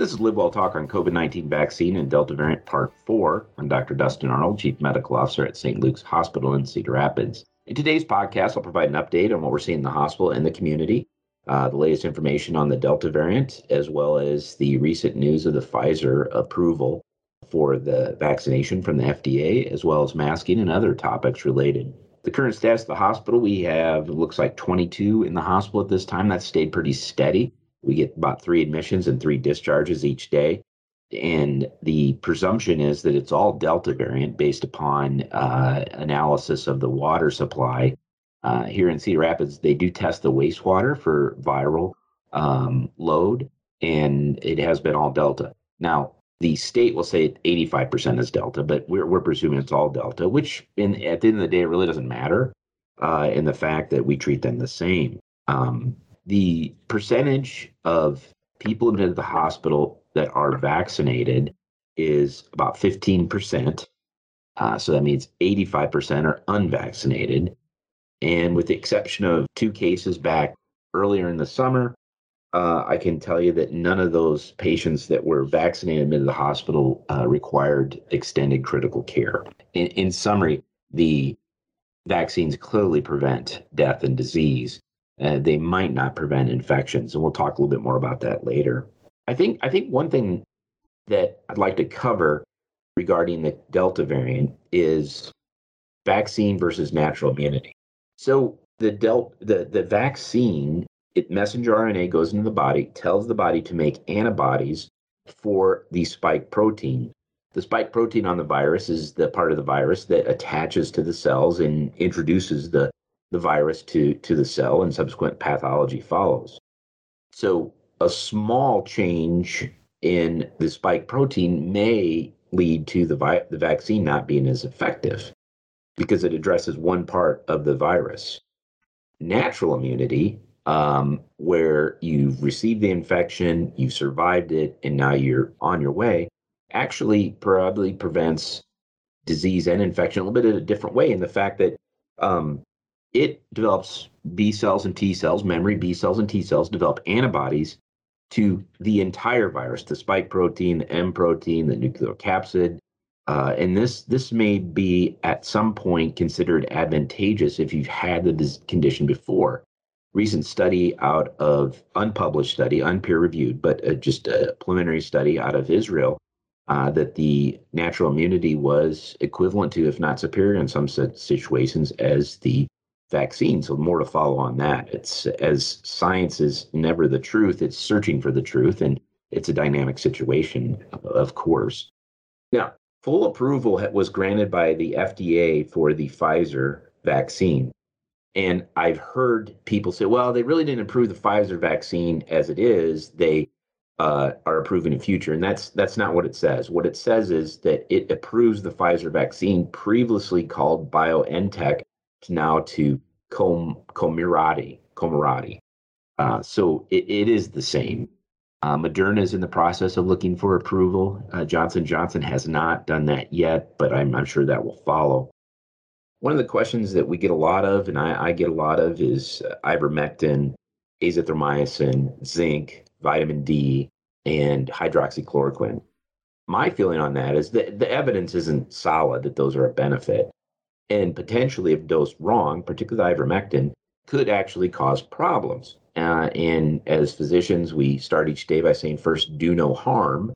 This is Live Well Talk on COVID 19 vaccine and Delta variant part four. I'm Dr. Dustin Arnold, Chief Medical Officer at St. Luke's Hospital in Cedar Rapids. In today's podcast, I'll provide an update on what we're seeing in the hospital and the community, uh, the latest information on the Delta variant, as well as the recent news of the Pfizer approval for the vaccination from the FDA, as well as masking and other topics related. The current status of the hospital, we have, looks like 22 in the hospital at this time. That's stayed pretty steady. We get about three admissions and three discharges each day. And the presumption is that it's all Delta variant based upon uh, analysis of the water supply. Uh, here in Cedar Rapids, they do test the wastewater for viral um, load, and it has been all Delta. Now, the state will say 85% is Delta, but we're, we're presuming it's all Delta, which in, at the end of the day, it really doesn't matter uh, in the fact that we treat them the same. Um, the percentage of people admitted to the hospital that are vaccinated is about 15%. Uh, so that means 85% are unvaccinated. And with the exception of two cases back earlier in the summer, uh, I can tell you that none of those patients that were vaccinated admitted to the hospital uh, required extended critical care. In, in summary, the vaccines clearly prevent death and disease, uh, they might not prevent infections, and we'll talk a little bit more about that later. I think I think one thing that I'd like to cover regarding the Delta variant is vaccine versus natural immunity. So the Delta the, the vaccine, it messenger RNA goes into the body, tells the body to make antibodies for the spike protein. The spike protein on the virus is the part of the virus that attaches to the cells and introduces the the virus to, to the cell and subsequent pathology follows. So, a small change in the spike protein may lead to the, vi- the vaccine not being as effective because it addresses one part of the virus. Natural immunity, um, where you've received the infection, you've survived it, and now you're on your way, actually probably prevents disease and infection a little bit in a different way in the fact that um, it develops B cells and T cells, memory B cells and T cells develop antibodies to the entire virus, the spike protein, the M protein, the nucleocapsid. Uh, and this this may be at some point considered advantageous if you've had the condition before. Recent study out of unpublished study, unpeer reviewed, but uh, just a preliminary study out of Israel uh, that the natural immunity was equivalent to, if not superior in some situations, as the vaccine. So more to follow on that. It's as science is never the truth, it's searching for the truth, and it's a dynamic situation, of course. Now, full approval was granted by the FDA for the Pfizer vaccine. And I've heard people say, well, they really didn't approve the Pfizer vaccine as it is. They uh, are approving the future, and that's that's not what it says. What it says is that it approves the Pfizer vaccine, previously called BioNTech, now to Com- Comirnaty. Comirnaty. Uh, so it, it is the same. Uh, Moderna is in the process of looking for approval. Uh, Johnson Johnson has not done that yet, but I'm, I'm sure that will follow. One of the questions that we get a lot of, and I, I get a lot of, is uh, ivermectin, azithromycin, zinc, vitamin D, and hydroxychloroquine. My feeling on that is that the evidence isn't solid that those are a benefit and potentially, if dosed wrong, particularly ivermectin, could actually cause problems. Uh, and as physicians, we start each day by saying, first, do no harm.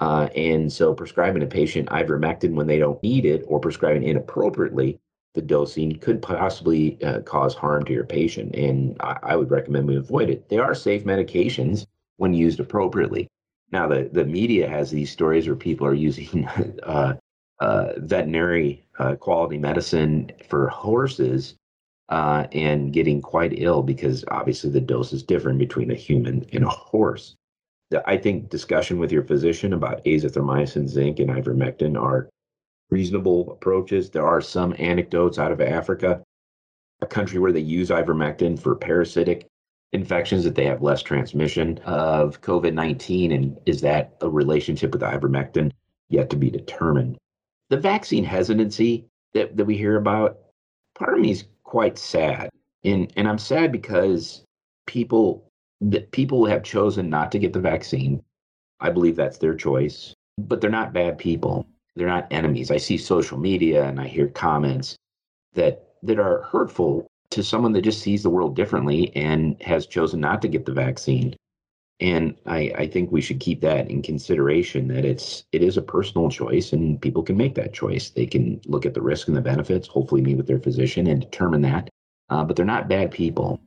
Uh, and so, prescribing a patient ivermectin when they don't need it or prescribing inappropriately the dosing could possibly uh, cause harm to your patient. And I, I, would recommend we avoid it. They are safe medications when used appropriately. Now, the, the media has these stories where people are using uh, uh, veterinary uh, quality medicine for horses uh, and getting quite ill because obviously the dose is different between a human and a horse. I think discussion with your physician about azithromycin, zinc, and ivermectin are reasonable approaches. There are some anecdotes out of Africa, a country where they use ivermectin for parasitic infections that they have less transmission of COVID 19. And is that a relationship with ivermectin? Yet to be determined the vaccine hesitancy that, that we hear about, part of me is quite sad. And and I'm sad because people that people have chosen not to get the vaccine I believe that's their choice, but they're not bad people. They're not enemies. I see social media and I hear comments that that are hurtful to someone that just sees the world differently and has chosen not to get the vaccine. And I, I think we should keep that in consideration that it's it is a personal choice and people can make that choice. They can look at the risk and the benefits, hopefully meet with their physician and determine that. Uh, but they're not bad people.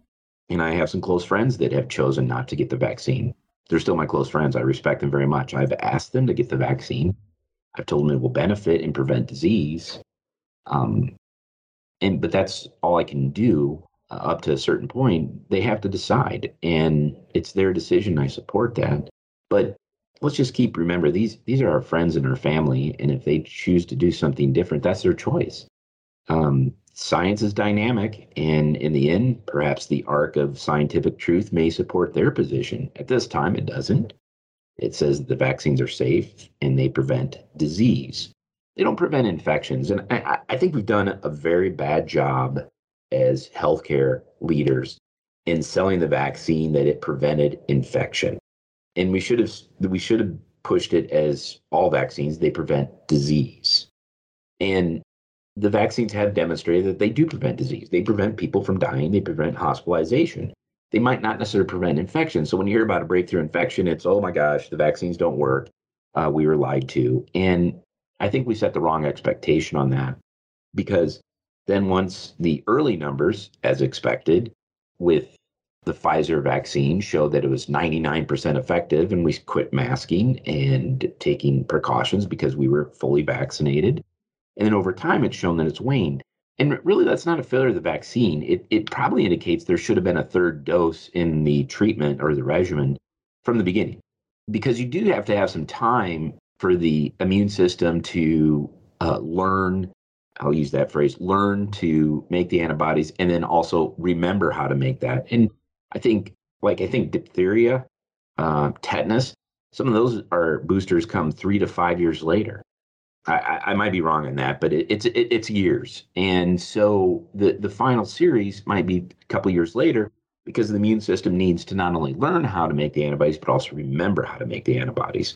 And I have some close friends that have chosen not to get the vaccine. They're still my close friends. I respect them very much. I've asked them to get the vaccine. I've told them it will benefit and prevent disease. Um, and but that's all I can do uh, up to a certain point. They have to decide, and it's their decision. I support that, but let's just keep remember these these are our friends and our family, and if they choose to do something different, that's their choice. Um, science is dynamic, and in the end, perhaps the arc of scientific truth may support their position. At this time, it doesn't. It says the vaccines are safe and they prevent disease. They don't prevent infections. And I, I think we've done a very bad job as healthcare leaders in selling the vaccine that it prevented infection. And we should have we should have pushed it as all vaccines they prevent disease. And the vaccines have demonstrated that they do prevent disease. They prevent people from dying, they prevent hospitalization. They might not necessarily prevent infection. So when you hear about a breakthrough infection, it's, oh my gosh, the vaccines don't work. Uh, we were lied to. And I think we set the wrong expectation on that because then once the early numbers, as expected, with the Pfizer vaccine showed that it was 99% effective, and we quit masking and taking precautions because we were fully vaccinated. And then over time, it's shown that it's waned. And really, that's not a failure of the vaccine. It, it probably indicates there should have been a third dose in the treatment or the regimen from the beginning, because you do have to have some time for the immune system to uh, learn. I'll use that phrase learn to make the antibodies and then also remember how to make that. And I think, like, I think diphtheria, uh, tetanus, some of those are boosters come three to five years later. I, I, might be wrong on that, but it, it's it, it's years, and so the the final series might be a couple years later because the immune system needs to not only learn how to make the antibodies but also remember how to make the antibodies,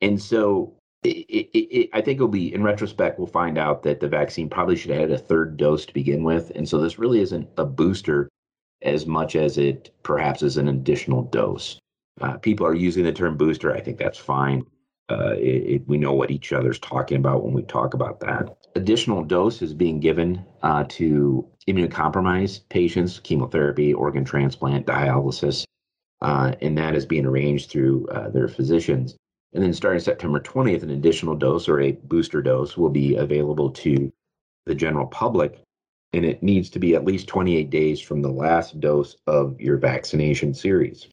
and so it, I think it'll be in retrospect we'll find out that the vaccine probably should have had a third dose to begin with, and so this really isn't a booster as much as it perhaps is an additional dose. Uh, people are using the term booster. I think that's fine uh, it, it, we know what each other's talking about when we talk about that. Additional dose is being given uh, to immunocompromised patients, chemotherapy, organ transplant, dialysis, uh, and that is being arranged through uh, their physicians. And then starting September 20th, an additional dose or a booster dose will be available to the general public. And it needs to be at least 28 days from the last dose of your vaccination series,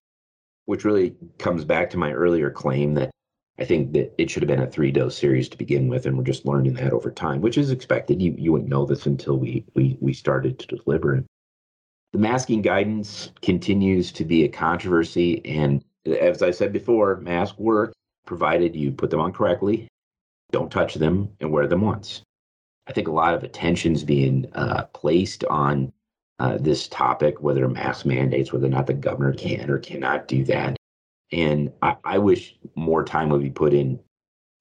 which really comes back to my earlier claim that I think that it should have been a three dose series to begin with, and we're just learning that over time, which is expected. You you wouldn't know this until we we we started to deliver it. The masking guidance continues to be a controversy, and as I said before, masks work provided you put them on correctly, don't touch them, and wear them once. I think a lot of attention is being uh, placed on uh, this topic, whether mask mandates, whether or not the governor can or cannot do that. And I, I wish more time would be put in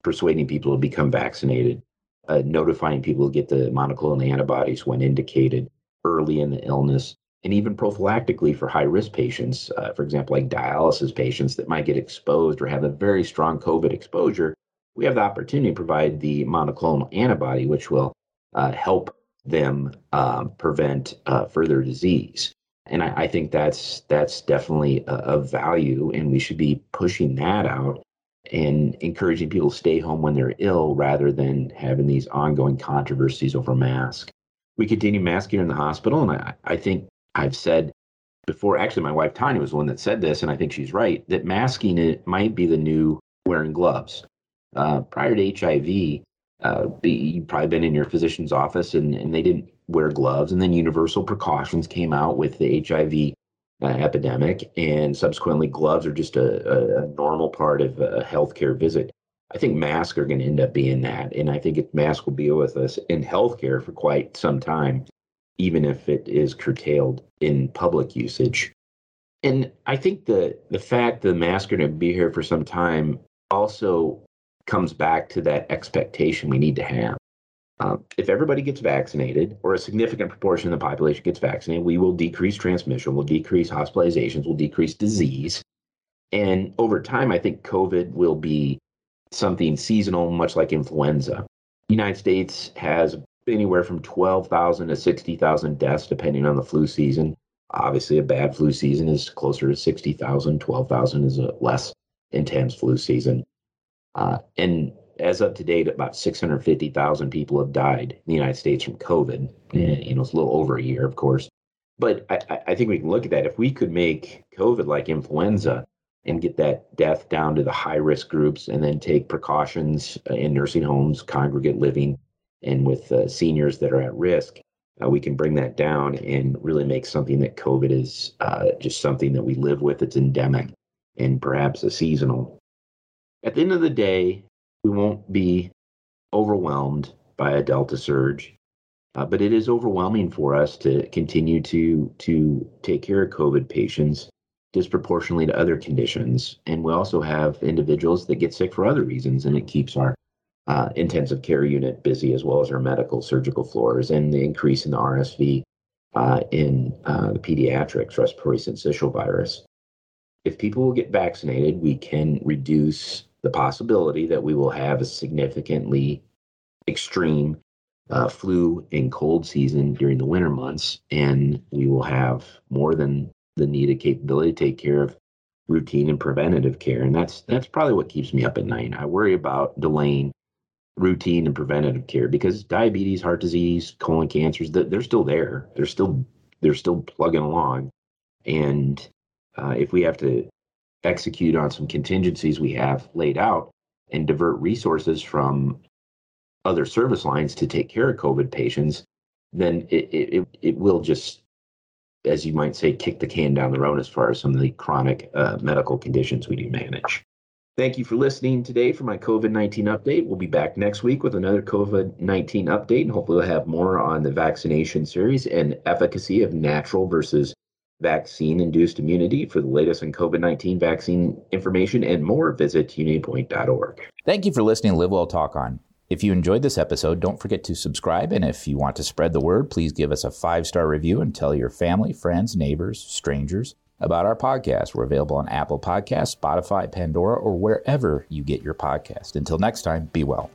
persuading people to become vaccinated, uh, notifying people to get the monoclonal antibodies when indicated early in the illness, and even prophylactically for high risk patients, uh, for example, like dialysis patients that might get exposed or have a very strong COVID exposure. We have the opportunity to provide the monoclonal antibody, which will uh, help them um, prevent uh, further disease and I, I, think that's that's definitely a, of value, and we should be pushing that out and encouraging people to stay home when they're ill rather than having these ongoing controversies over masks. We continue masking in the hospital, and I, I think I've said before. Actually, my wife Tanya was the one that said this, and I think she's right that masking it might be the new wearing gloves. Uh, prior to HIV, uh, you've probably been in your physician's office and, and they didn't wear gloves. And then universal precautions came out with the HIV uh, epidemic, and subsequently, gloves are just a, a, normal part of a healthcare visit. I think masks are going to end up being that, and I think masks will be with us in healthcare for quite some time, even if it is curtailed in public usage. And I think the the fact the masks are going to be here for some time also comes back to that expectation we need to have. Um, if everybody gets vaccinated, or a significant proportion of the population gets vaccinated, we will decrease transmission, we'll decrease hospitalizations, we'll decrease disease. And over time, I think COVID will be something seasonal, much like influenza. The United States has anywhere from 12,000 to 60,000 deaths, depending on the flu season. Obviously, a bad flu season is closer to 60,000. 12,000 is a less intense flu season. Uh, and as of to date, about 650,000 people have died in the United States from COVID. And, you know, it's a little over a year, of course. But I, I think we can look at that. If we could make COVID like influenza and get that death down to the high risk groups and then take precautions in nursing homes, congregate living, and with uh, seniors that are at risk, uh, we can bring that down and really make something that COVID is uh, just something that we live with. It's endemic and perhaps a seasonal. At the end of the day, we won't be overwhelmed by a Delta surge, uh, but it is overwhelming for us to continue to to take care of COVID patients disproportionately to other conditions, and we also have individuals that get sick for other reasons, and it keeps our uh, intensive care unit busy as well as our medical surgical floors, and the increase in the RSV uh, in uh, the pediatrics respiratory syncytial virus. If people will get vaccinated, we can reduce the possibility that we will have a significantly extreme uh, flu and cold season during the winter months, and we will have more than the needed capability to take care of routine and preventative care. And that's that's probably what keeps me up at night. I worry about delaying routine and preventative care because diabetes, heart disease, colon cancers, they're still there. They're still they're still plugging along. And uh, if we have to execute on some contingencies we have laid out and divert resources from other service lines to take care of COVID patients, then it, it, it will just, as you might say, kick the can down the road as far as some of the chronic uh, medical conditions we do manage. Thank you for listening today for my COVID 19 update. We'll be back next week with another COVID 19 update, and hopefully, we'll have more on the vaccination series and efficacy of natural versus vaccine induced immunity. For the latest on COVID 19 vaccine information and more, visit unitypoint.org. Thank you for listening to Live Well Talk On. If you enjoyed this episode, don't forget to subscribe. And if you want to spread the word, please give us a five star review and tell your family, friends, neighbors, strangers about our podcast. We're available on Apple Podcasts, Spotify, Pandora, or wherever you get your podcast. Until next time, be well.